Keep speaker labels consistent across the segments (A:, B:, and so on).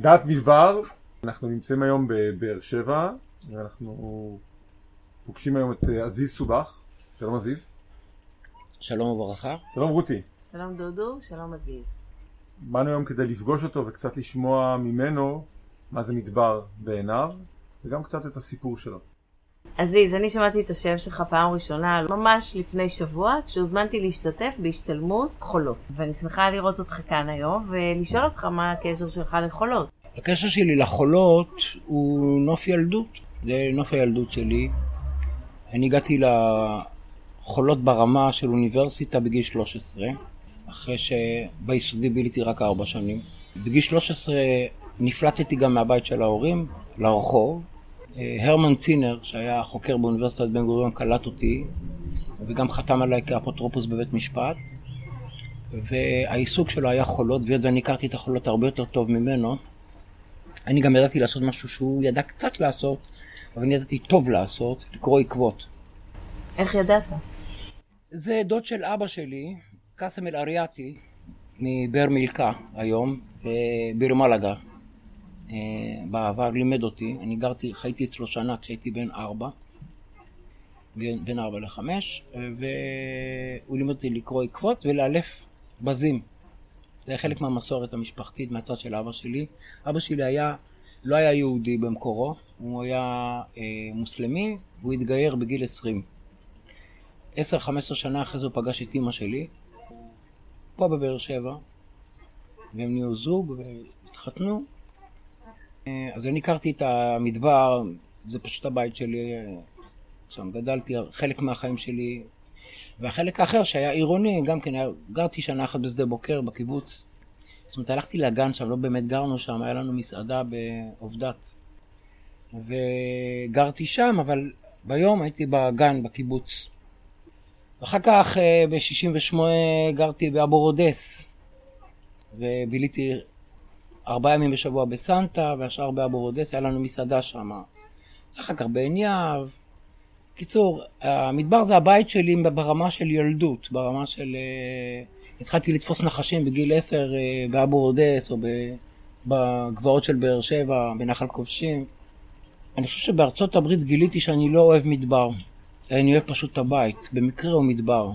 A: דעת מדבר, אנחנו נמצאים היום בבאר שבע, ואנחנו פוגשים היום את אה, עזיז סובח. שלום עזיז.
B: שלום וברכה.
A: שלום רותי.
C: שלום דודו, שלום עזיז.
A: באנו היום כדי לפגוש אותו וקצת לשמוע ממנו מה זה מדבר בעיניו, וגם קצת את הסיפור שלו.
C: עזיז, אני שמעתי את השם שלך פעם ראשונה ממש לפני שבוע, כשהוזמנתי להשתתף בהשתלמות חולות. ואני שמחה לראות אותך כאן היום, ולשאול אותך מה הקשר שלך לחולות.
B: הקשר שלי לחולות הוא נוף ילדות. זה נוף הילדות שלי. אני הגעתי לחולות ברמה של אוניברסיטה בגיל 13, אחרי שביסודי ביליתי רק ארבע שנים. בגיל 13 נפלטתי גם מהבית של ההורים לרחוב. הרמן צינר, שהיה חוקר באוניברסיטת בן גוריון, קלט אותי, וגם חתם עליי כאפוטרופוס בבית משפט. והעיסוק שלו היה חולות, והיות ואני הכרתי את החולות הרבה יותר טוב ממנו, אני גם ידעתי לעשות משהו שהוא ידע קצת לעשות, אבל אני ידעתי טוב לעשות, לקרוא עקבות.
C: איך ידעת?
B: זה דוד של אבא שלי, קאסם אל-אריאתי, מבר מילכה היום, ברמלגה. אה, בעבר לימד אותי, אני גרתי, חייתי אצלו שנה כשהייתי בן ארבע, בין ארבע לחמש, והוא לימד אותי לקרוא עקבות ולאלף בזים. זה היה חלק מהמסורת המשפחתית מהצד של אבא שלי. אבא שלי היה, לא היה יהודי במקורו, הוא היה אה, מוסלמי, והוא התגייר בגיל עשרים. עשר, חמש עשרה שנה אחרי זה הוא פגש את אימא שלי, פה בבאר שבע, והם נהיו זוג והתחתנו. אה, אז אני הכרתי את המדבר, זה פשוט הבית שלי, שם גדלתי, חלק מהחיים שלי והחלק האחר שהיה עירוני, גם כן, גרתי שנה אחת בשדה בוקר בקיבוץ. זאת אומרת, הלכתי לגן שם, לא באמת גרנו שם, היה לנו מסעדה בעובדת. וגרתי שם, אבל ביום הייתי בגן, בקיבוץ. ואחר כך, אה, ב-68 גרתי באבורודס, וביליתי ארבעה ימים בשבוע בסנטה, והשאר באבורודס, היה לנו מסעדה שם. אחר כך בעין יהב, קיצור, המדבר זה הבית שלי ברמה של ילדות, ברמה של... אה, התחלתי לתפוס נחשים בגיל עשר אה, באבו רודס או בגבעות של באר שבע, בנחל כובשים. אני חושב שבארצות הברית גיליתי שאני לא אוהב מדבר. אני אוהב פשוט את הבית, במקרה הוא מדבר.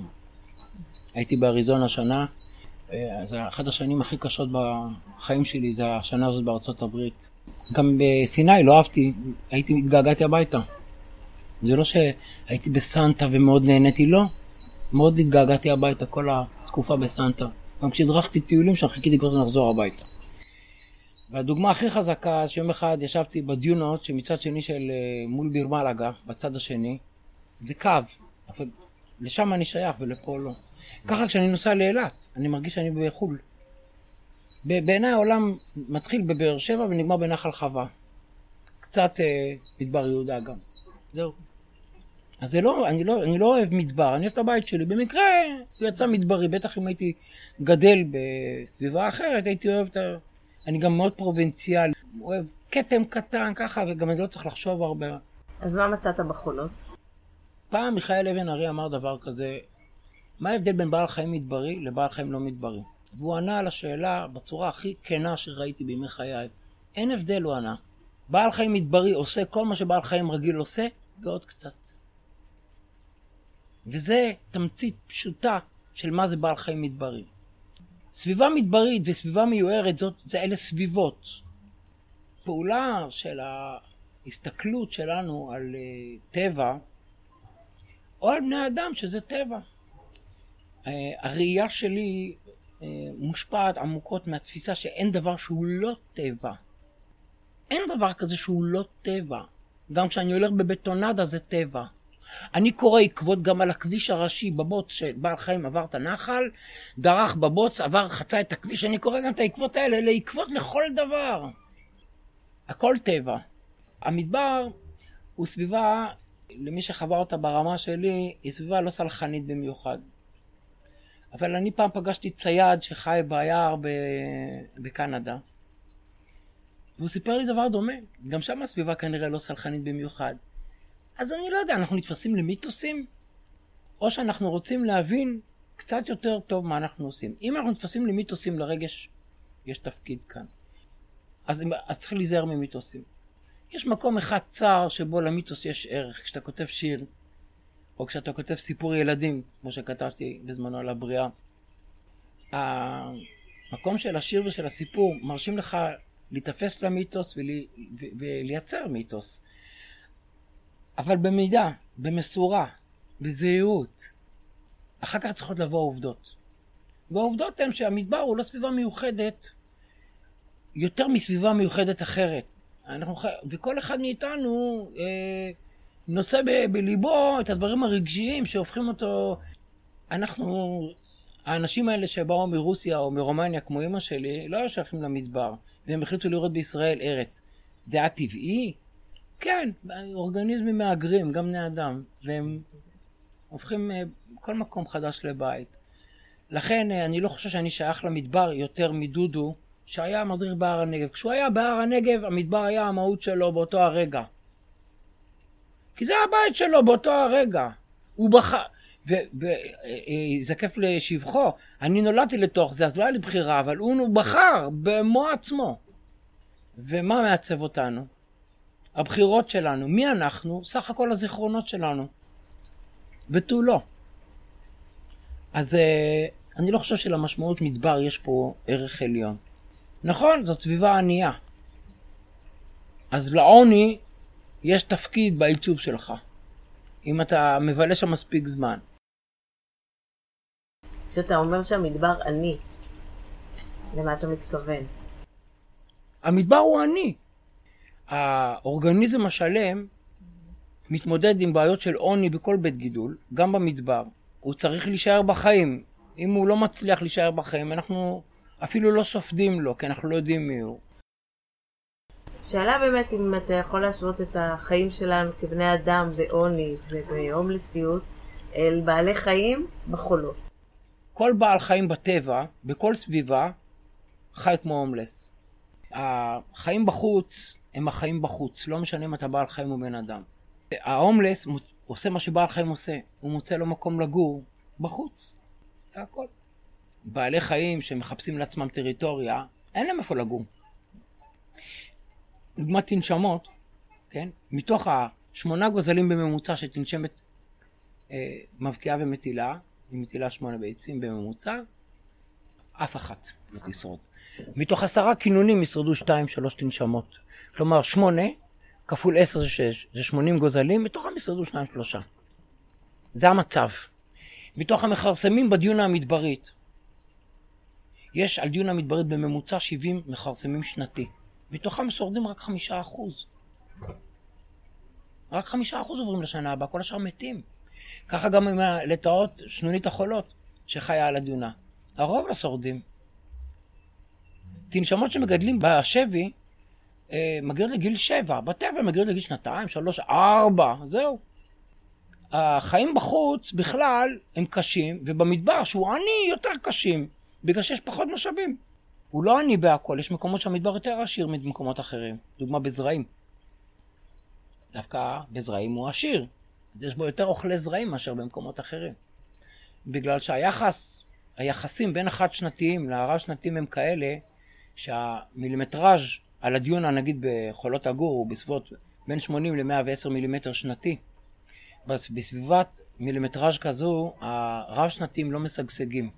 B: הייתי באריזונה שנה, זה אחת השנים הכי קשות בחיים שלי, זה השנה הזאת בארצות הברית. גם בסיני לא אהבתי, הייתי, התגעגעתי הביתה. זה לא שהייתי בסנטה ומאוד נהניתי, לא. מאוד התגעגעתי הביתה כל התקופה בסנטה. גם כשהדרכתי טיולים שם חיכיתי כבר לחזור הביתה. והדוגמה הכי חזקה, שיום אחד ישבתי בדיונות שמצד שני של אה, מול ביר מלאגה, בצד השני, זה קו, אבל לשם אני שייך ולפה לא. ככה כשאני נוסע לאילת, אני מרגיש שאני בחו"ל. בעיניי העולם מתחיל בבאר שבע ונגמר בנחל חווה. קצת אה, מדבר יהודה גם. זהו. אז זה לא, אני לא, אני לא אוהב מדבר, אני אוהב את הבית שלי. במקרה הוא יצא מדברי, בטח אם הייתי גדל בסביבה אחרת, הייתי אוהב את ה... אני גם מאוד פרובינציאלי, אוהב כתם קטן ככה, וגם אני לא צריך לחשוב הרבה.
C: אז מה מצאת בחולות?
B: פעם מיכאל אבן ארי אמר דבר כזה, מה ההבדל בין בעל חיים מדברי לבעל חיים לא מדברי? והוא ענה על השאלה בצורה הכי כנה שראיתי בימי חיי. אין הבדל, הוא ענה. בעל חיים מדברי עושה כל מה שבעל חיים רגיל עושה, ועוד קצת. וזה תמצית פשוטה של מה זה בעל חיים מדברי. סביבה מדברית וסביבה מיוערת, זאת, זה אלה סביבות. פעולה של ההסתכלות שלנו על uh, טבע, או על בני אדם, שזה טבע. Uh, הראייה שלי uh, מושפעת עמוקות מהתפיסה שאין דבר שהוא לא טבע. אין דבר כזה שהוא לא טבע. גם כשאני הולך בבטונדה זה טבע. אני קורא עקבות גם על הכביש הראשי בבוץ שבעל חיים עבר את הנחל, דרך בבוץ, עבר, חצה את הכביש, אני קורא גם את העקבות האלה, אלה עקבות לכל דבר. הכל טבע. המדבר הוא סביבה, למי שחווה אותה ברמה שלי, היא סביבה לא סלחנית במיוחד. אבל אני פעם פגשתי צייד שחי ביער בקנדה. והוא סיפר לי דבר דומה, גם שם הסביבה כנראה לא סלחנית במיוחד. אז אני לא יודע, אנחנו נתפסים למיתוסים, או שאנחנו רוצים להבין קצת יותר טוב מה אנחנו עושים. אם אנחנו נתפסים למיתוסים לרגש, יש תפקיד כאן. אז, אז צריך להיזהר ממיתוסים. יש מקום אחד צר שבו למיתוס יש ערך. כשאתה כותב שיר, או כשאתה כותב סיפור ילדים, כמו שכתבתי בזמנו על הבריאה, המקום של השיר ושל הסיפור מרשים לך להיתפס למיתוס ולי, ו, ולייצר מיתוס. אבל במידה, במשורה, בזהירות. אחר כך צריכות לבוא העובדות. והעובדות הן שהמדבר הוא לא סביבה מיוחדת יותר מסביבה מיוחדת אחרת. אנחנו, וכל אחד מאיתנו אה, נושא ב, בליבו את הדברים הרגשיים שהופכים אותו... אנחנו, האנשים האלה שבאו מרוסיה או מרומניה, כמו אמא שלי, לא היו שייכים למדבר, והם החליטו לראות בישראל ארץ. זה היה טבעי? כן, אורגניזמים מהגרים, גם בני אדם, והם הופכים אה, כל מקום חדש לבית. לכן אה, אני לא חושב שאני שייך למדבר יותר מדודו, שהיה מדריך בהר הנגב. כשהוא היה בהר הנגב, המדבר היה המהות שלו באותו הרגע. כי זה הבית שלו באותו הרגע. הוא בחר, ויזקף אה, לשבחו, אני נולדתי לתוך זה, אז לא היה לי בחירה, אבל הוא בחר במו עצמו. ומה מעצב אותנו? הבחירות שלנו. מי אנחנו? סך הכל הזיכרונות שלנו. ותו לא. אז אה, אני לא חושב שלמשמעות מדבר יש פה ערך עליון. נכון, זאת סביבה ענייה. אז לעוני יש תפקיד בעיצוב שלך, אם אתה מבלה שם מספיק זמן.
C: כשאתה אומר שהמדבר עני, למה אתה מתכוון?
B: המדבר הוא עני. האורגניזם השלם מתמודד עם בעיות של עוני בכל בית גידול, גם במדבר. הוא צריך להישאר בחיים. אם הוא לא מצליח להישאר בחיים, אנחנו אפילו לא סופדים לו, כי אנחנו לא יודעים מי הוא.
C: שאלה באמת אם אתה יכול להשוות את החיים שלנו כבני אדם בעוני ובהומלסיות אל בעלי חיים בחולות.
B: כל בעל חיים בטבע, בכל סביבה, חי כמו הומלס. החיים בחוץ הם החיים בחוץ, לא משנה אם אתה בעל חיים או בן אדם. ההומלס עושה מה שבעל חיים עושה, הוא מוצא לו מקום לגור בחוץ, זה הכל. בעלי חיים שמחפשים לעצמם טריטוריה, אין להם איפה לגור. דוגמת תנשמות, כן? מתוך השמונה גוזלים בממוצע שתנשמת אה, מבקיעה ומטילה, היא מטילה שמונה ביצים בממוצע, אף אחת לא תשרוד. מתוך עשרה כינונים ישרדו שתיים, שלוש תנשמות. כלומר, שמונה כפול עשר זה שש, זה שמונים גוזלים, מתוכם ישרדו שניים, שלושה. זה המצב. מתוך המכרסמים בדיונה המדברית, יש על דיונה מדברית בממוצע 70 מכרסמים שנתי. מתוכם שורדים רק חמישה אחוז. רק חמישה אחוז עוברים לשנה הבאה, כל השאר מתים. ככה גם עם הלטאות שנונית החולות שחיה על הדיונה. הרוב לא שורדים. תנשמות שמגדלים בשבי אה, מגיעות לגיל שבע, בטבע מגיעות לגיל שנתיים, שלוש, ארבע, זהו. החיים בחוץ בכלל הם קשים, ובמדבר שהוא עני יותר קשים. בגלל שיש פחות משאבים. הוא לא עני בהכל, יש מקומות שהמדבר יותר עשיר ממקומות אחרים. דוגמה בזרעים. דווקא בזרעים הוא עשיר. אז יש בו יותר אוכלי זרעים מאשר במקומות אחרים. בגלל שהיחס, היחסים בין החד-שנתיים לרב-שנתיים הם כאלה, שהמילימטראז' על הדיונה, נגיד בחולות הגור, הוא בסביבות בין 80 ל-110 מילימטר שנתי. בסביבת מילימטראז' כזו, הרב-שנתיים לא משגשגים.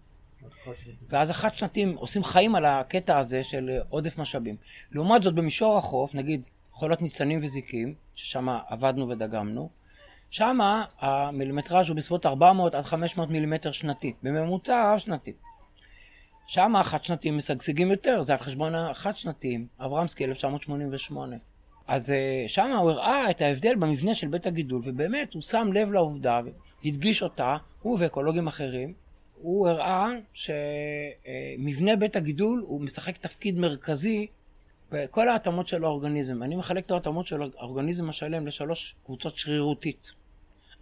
B: ואז החד שנתיים עושים חיים על הקטע הזה של עודף משאבים. לעומת זאת במישור החוף, נגיד חולות ניצנים וזיקים, ששם עבדנו ודגמנו, שם המילימטראז' הוא בסביבות 400 עד 500 מילימטר שנתי, בממוצע רב שנתי. שם החד שנתיים משגשגים יותר, זה על חשבון החד שנתיים, אברמסקי 1988. אז אה, שם הוא הראה את ההבדל במבנה של בית הגידול, ובאמת הוא שם לב לעובדה, והדגיש אותה, הוא ואקולוגים אחרים, הוא הראה שמבנה בית הגידול הוא משחק תפקיד מרכזי בכל ההתאמות של האורגניזם. אני מחלק את ההתאמות של האורגניזם השלם לשלוש קבוצות שרירותית.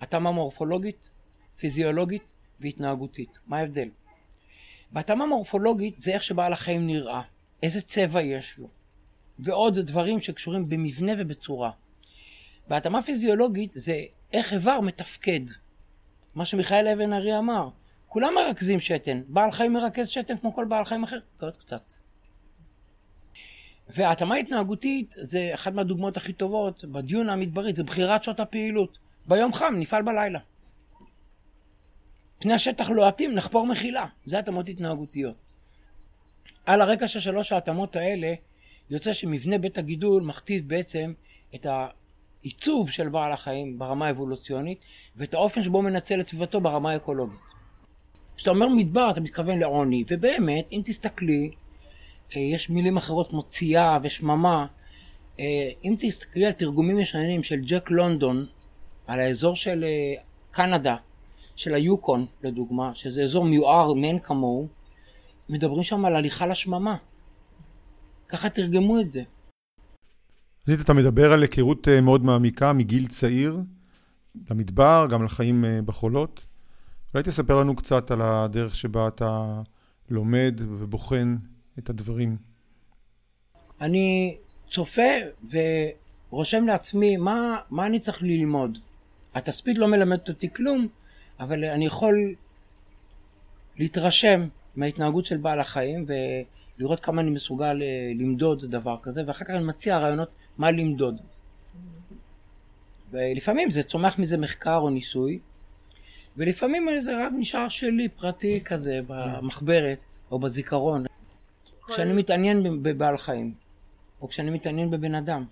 B: התאמה מורפולוגית, פיזיולוגית והתנהגותית. מה ההבדל? בהתאמה מורפולוגית זה איך שבעל החיים נראה, איזה צבע יש לו, ועוד דברים שקשורים במבנה ובצורה. בהתאמה פיזיולוגית זה איך איבר מתפקד. מה שמיכאל אבן ארי אמר, כולם מרכזים שתן. בעל חיים מרכז שתן כמו כל בעל חיים אחר, ועוד קצת. והתאמה התנהגותית זה אחת מהדוגמאות הכי טובות בדיון המדברית, זה בחירת שעות הפעילות. ביום חם נפעל בלילה. פני השטח לוהטים, נחפור מחילה. זה התאמות התנהגותיות. על הרקע של שלוש ההתאמות האלה, יוצא שמבנה בית הגידול מכתיב בעצם את העיצוב של בעל החיים ברמה האבולוציונית, ואת האופן שבו מנצל את סביבתו ברמה האקולוגית. כשאתה אומר מדבר, אתה מתכוון לעוני, ובאמת, אם תסתכלי, אה, יש מילים אחרות כמו צייה ושממה. אה, אם תסתכלי על תרגומים ישנים של ג'ק לונדון, על האזור של אה, קנדה, של היוקון לדוגמה, שזה אזור מיוער מאין כמוהו, מדברים שם על הליכה לשממה. ככה תרגמו את זה.
A: אז אתה מדבר על היכרות מאוד מעמיקה מגיל צעיר למדבר, גם לחיים בחולות. אולי תספר לנו קצת על הדרך שבה אתה לומד ובוחן את הדברים.
B: אני צופה ורושם לעצמי מה, מה אני צריך ללמוד. התצפית לא מלמדת אותי כלום, אבל אני יכול להתרשם מההתנהגות של בעל החיים ולראות כמה אני מסוגל אה, למדוד דבר כזה, ואחר כך אני מציע רעיונות מה למדוד. ולפעמים זה צומח מזה מחקר או ניסוי, ולפעמים זה רק נשאר שלי, פרטי כזה, במחברת או בזיכרון. כשאני מתעניין בבעל חיים, או כשאני מתעניין בבן אדם,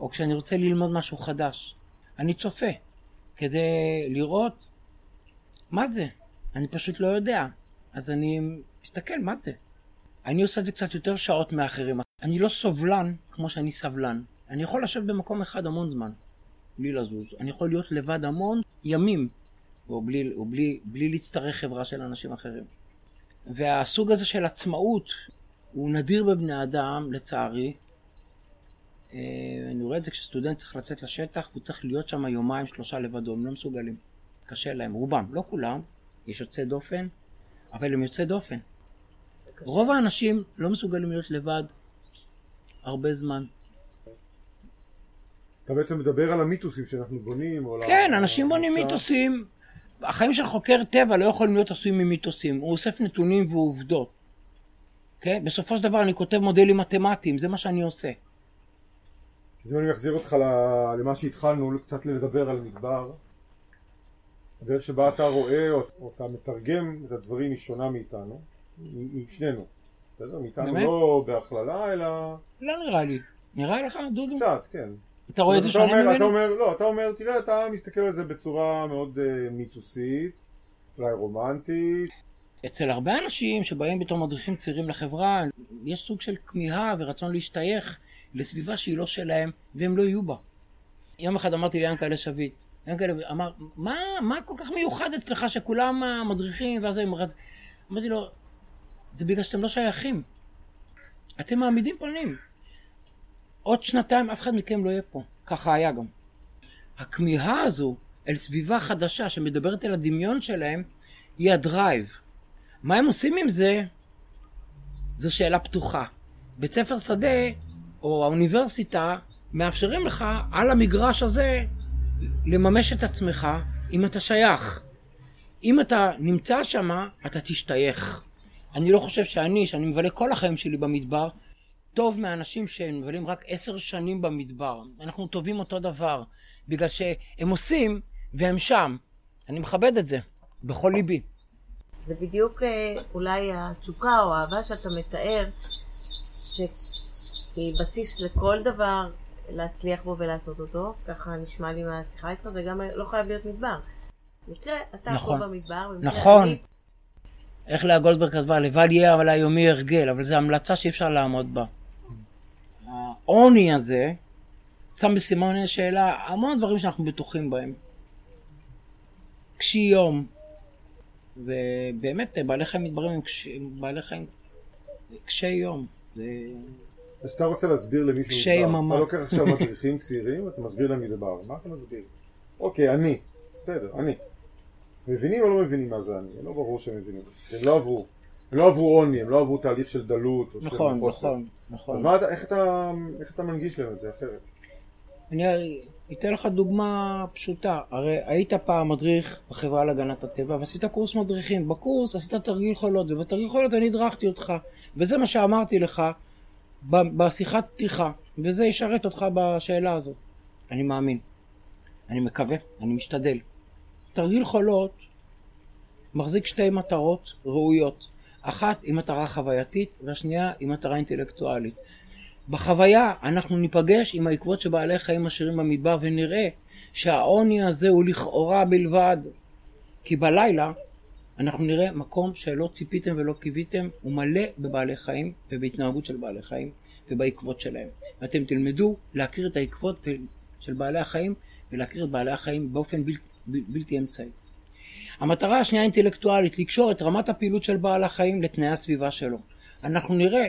B: או כשאני רוצה ללמוד משהו חדש, אני צופה כדי לראות מה זה. אני פשוט לא יודע. אז אני מסתכל, מה זה? אני עושה את זה קצת יותר שעות מאחרים. אני לא סובלן כמו שאני סבלן. אני יכול לשבת במקום אחד המון זמן, בלי לזוז. אני יכול להיות לבד המון ימים, או בלי, או בלי, בלי להצטרך חברה של אנשים אחרים. והסוג הזה של עצמאות הוא נדיר בבני אדם, לצערי. אה, אני רואה את זה כשסטודנט צריך לצאת לשטח, הוא צריך להיות שם יומיים, שלושה לבדו, הם לא מסוגלים. קשה להם, רובם, לא כולם, יש יוצאי דופן, אבל הם יוצאי דופן. רוב האנשים לא מסוגלים להיות לבד הרבה זמן.
A: אתה בעצם מדבר על המיתוסים שאנחנו בונים, או
B: כן, אנשים בונים מיתוסים. החיים של חוקר טבע לא יכולים להיות עשויים ממיתוסים. הוא אוסף נתונים ועובדות. כן? בסופו של דבר אני כותב מודלים מתמטיים, זה מה שאני עושה.
A: אז אם אני מחזיר אותך למה שהתחלנו, קצת לדבר על מדבר, הדרך שבה אתה רואה או אתה מתרגם את הדברים היא שונה מאיתנו, משנינו. בסדר? מאיתנו באמת? לא בהכללה, אלא...
B: לא נראה לי. נראה לך, דודו?
A: קצת, כן.
B: אתה רואה את זה שונה ממנו?
A: אתה אומר, לא, אתה אומר, תראה, אתה מסתכל על זה בצורה מאוד uh, מיתוסית, אולי רומנטית.
B: אצל הרבה אנשים שבאים בתור מדריכים צעירים לחברה, יש סוג של כמיהה ורצון להשתייך לסביבה שהיא לא שלהם, והם לא יהיו בה. יום אחד אמרתי ליענקלה שביט, יענקלה אמר, מה, מה כל כך מיוחד אצלך שכולם המדריכים ואז הם... אמרתי לו, זה בגלל שאתם לא שייכים. אתם מעמידים פנים. עוד שנתיים אף אחד מכם לא יהיה פה. ככה היה גם. הכמיהה הזו אל סביבה חדשה שמדברת אל הדמיון שלהם, היא הדרייב. מה הם עושים עם זה? זו שאלה פתוחה. בית ספר שדה או האוניברסיטה מאפשרים לך על המגרש הזה לממש את עצמך אם אתה שייך. אם אתה נמצא שם, אתה תשתייך. אני לא חושב שאני, שאני מבלה כל החיים שלי במדבר, טוב מאנשים שמבלים רק עשר שנים במדבר. אנחנו טובים אותו דבר, בגלל שהם עושים והם שם. אני מכבד את זה, בכל ליבי.
C: זה בדיוק אה, אולי התשוקה או האהבה שאתה מתאר, שהיא בסיס לכל דבר להצליח בו ולעשות אותו, ככה נשמע לי מהשיחה איתך, זה גם לא חייב להיות מדבר. במקרה, אתה נכון, פה במדבר, במקרה
B: נכון. אני... איך לאה גולדברג כתבה, לבל יהיה אבל היומי הרגל, אבל זו המלצה שאי אפשר לעמוד בה. העוני הזה שם בסימון שאלה המון דברים שאנחנו בטוחים בהם. קשי יום, ובאמת בעלי חיים מתבררים עם בעלי חיים קשי יום. זה...
A: אז אתה רוצה להסביר למישהו
B: קשי יממה.
A: אתה לוקח עכשיו מדריכים צעירים ואתה מסביר להם מדבר. מה אתה מסביר? אוקיי, אני. בסדר, אני. מבינים או לא מבינים מה זה אני? לא ברור שהם מבינים. הם לא עברו. הם לא עברו עוני, הם לא עברו תהליך של דלות או
B: נכון, של חוסר. נכון, נכון.
A: אז מה, איך, אתה, איך אתה מנגיש להם את זה אחרת?
B: אני אתן לך דוגמה פשוטה. הרי היית פעם מדריך בחברה להגנת הטבע ועשית קורס מדריכים. בקורס עשית תרגיל חולות, ובתרגיל חולות אני הדרכתי אותך. וזה מה שאמרתי לך, בשיחת פתיחה, וזה ישרת אותך בשאלה הזאת. אני מאמין. אני מקווה, אני משתדל. תרגיל חולות מחזיק שתי מטרות ראויות. אחת היא מטרה חווייתית והשנייה היא מטרה אינטלקטואלית. בחוויה אנחנו ניפגש עם העקבות שבעלי חיים משאירים במדבר ונראה שהעוני הזה הוא לכאורה בלבד. כי בלילה אנחנו נראה מקום שלא ציפיתם ולא קיוויתם, הוא מלא בבעלי חיים ובהתנהגות של בעלי חיים ובעקבות שלהם. ואתם תלמדו להכיר את העקבות של בעלי החיים ולהכיר את בעלי החיים באופן בל, בל, בלתי אמצעי. המטרה השנייה האינטלקטואלית, לקשור את רמת הפעילות של בעל החיים לתנאי הסביבה שלו. אנחנו נראה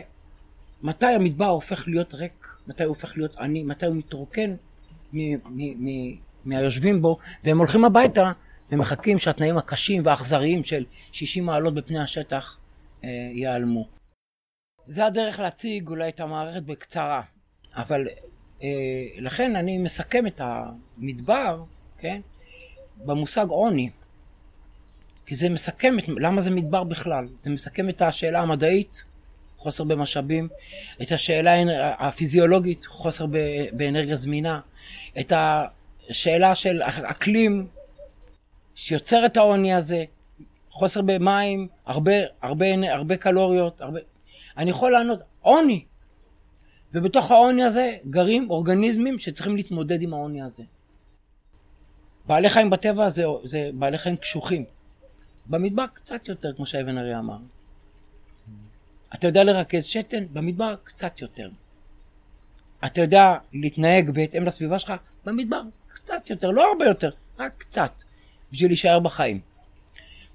B: מתי המדבר הופך להיות ריק, מתי הוא הופך להיות עני, מתי הוא מתרוקן מהיושבים בו, והם הולכים הביתה ומחכים שהתנאים הקשים והאכזריים של 60 מעלות בפני השטח אה, ייעלמו. זה הדרך להציג אולי את המערכת בקצרה, אבל אה, לכן אני מסכם את המדבר, כן, במושג עוני. כי זה מסכם את, למה זה מדבר בכלל? זה מסכם את השאלה המדעית, חוסר במשאבים, את השאלה הפיזיולוגית, חוסר באנרגיה זמינה, את השאלה של אקלים שיוצר את העוני הזה, חוסר במים, הרבה, הרבה, הרבה קלוריות, הרבה... אני יכול לענות, עוני. ובתוך העוני הזה גרים אורגניזמים שצריכים להתמודד עם העוני הזה. בעלי חיים בטבע זה, זה בעלי חיים קשוחים. במדבר קצת יותר, כמו שאבן ארי אמר. אתה יודע לרכז שתן? במדבר קצת יותר. אתה יודע להתנהג בהתאם לסביבה שלך? במדבר קצת יותר, לא הרבה יותר, רק קצת, בשביל להישאר בחיים.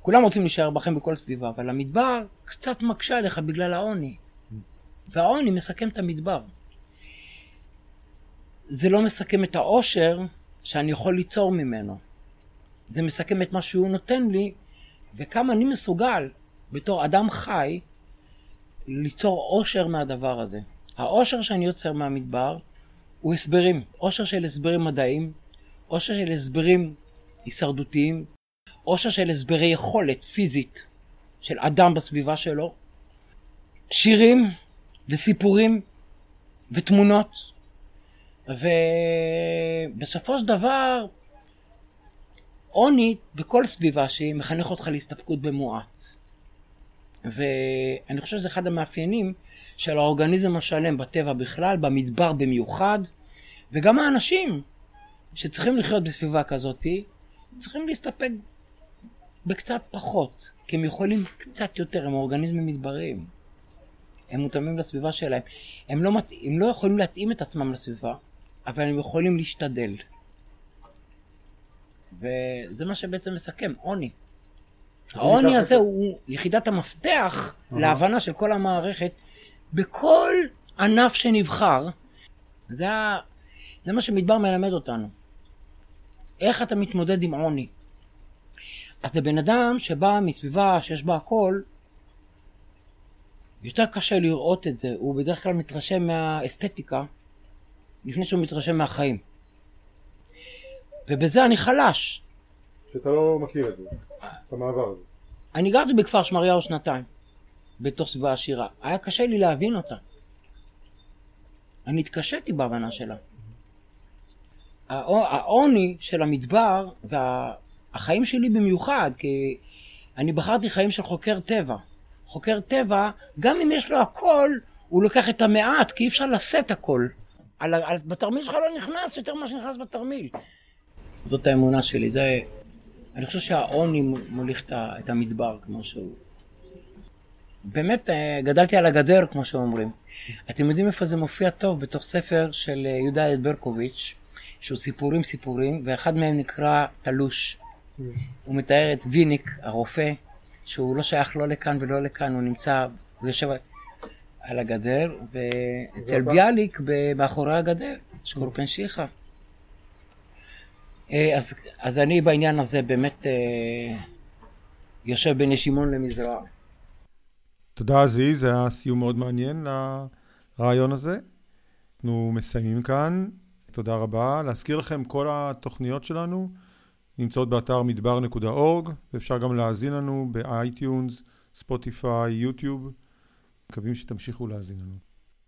B: כולם רוצים להישאר בחיים בכל סביבה, אבל המדבר קצת מקשה עליך בגלל העוני. והעוני מסכם את המדבר. זה לא מסכם את העושר שאני יכול ליצור ממנו. זה מסכם את מה שהוא נותן לי, וכמה אני מסוגל, בתור אדם חי, ליצור עושר מהדבר הזה. העושר שאני יוצר מהמדבר הוא הסברים. עושר של הסברים מדעיים, עושר של הסברים הישרדותיים, עושר של הסברי יכולת פיזית של אדם בסביבה שלו, שירים וסיפורים ותמונות, ובסופו של דבר עוני בכל סביבה שהיא מחנך אותך להסתפקות במועט. ואני חושב שזה אחד המאפיינים של האורגניזם השלם בטבע בכלל, במדבר במיוחד, וגם האנשים שצריכים לחיות בסביבה כזאת, צריכים להסתפק בקצת פחות, כי הם יכולים קצת יותר, הם אורגניזמים מדבריים. הם מותאמים לסביבה שלהם. הם לא, מת... הם לא יכולים להתאים את עצמם לסביבה, אבל הם יכולים להשתדל. וזה מה שבעצם מסכם, עוני. העוני הזה הוא יחידת המפתח להבנה של כל המערכת בכל ענף שנבחר. זה, ה... זה מה שמדבר מלמד אותנו. איך אתה מתמודד עם עוני. אז לבן אדם שבא מסביבה שיש בה הכל, יותר קשה לראות את זה, הוא בדרך כלל מתרשם מהאסתטיקה לפני שהוא מתרשם מהחיים. ובזה אני חלש.
A: שאתה לא מכיר את זה, את המעבר הזה.
B: אני גרתי בכפר שמריהו שנתיים, בתוך סביבה עשירה. היה קשה לי להבין אותה. אני התקשיתי בהבנה שלה. העוני של המדבר והחיים שלי במיוחד, כי אני בחרתי חיים של חוקר טבע. חוקר טבע, גם אם יש לו הכל, הוא לוקח את המעט, כי אי אפשר לשאת הכל. על, על, בתרמיל שלך לא נכנס יותר ממה שנכנס בתרמיל. זאת האמונה שלי, זה... אני חושב שהעוני מוליך את המדבר כמו שהוא. באמת, אה, גדלתי על הגדר, כמו שאומרים. אתם יודעים איפה זה מופיע טוב? בתוך ספר של אה, יהודה ברקוביץ', שהוא סיפורים סיפורים, ואחד מהם נקרא תלוש. הוא מתאר את ויניק, הרופא, שהוא לא שייך לא לכאן ולא לכאן, הוא נמצא, הוא יושב על הגדר, ואצל ביאליק מאחורי הגדר, שקורקן שיחה. אה, אז, אז אני בעניין הזה באמת אה, יושב בין ישימון למזרע.
A: תודה עזי, זה היה סיום מאוד מעניין לרעיון הזה. אנחנו מסיימים כאן, תודה רבה. להזכיר לכם, כל התוכניות שלנו נמצאות באתר מדבר.org, ואפשר גם להאזין לנו באייטיונס, ספוטיפיי, יוטיוב. מקווים שתמשיכו להאזין לנו.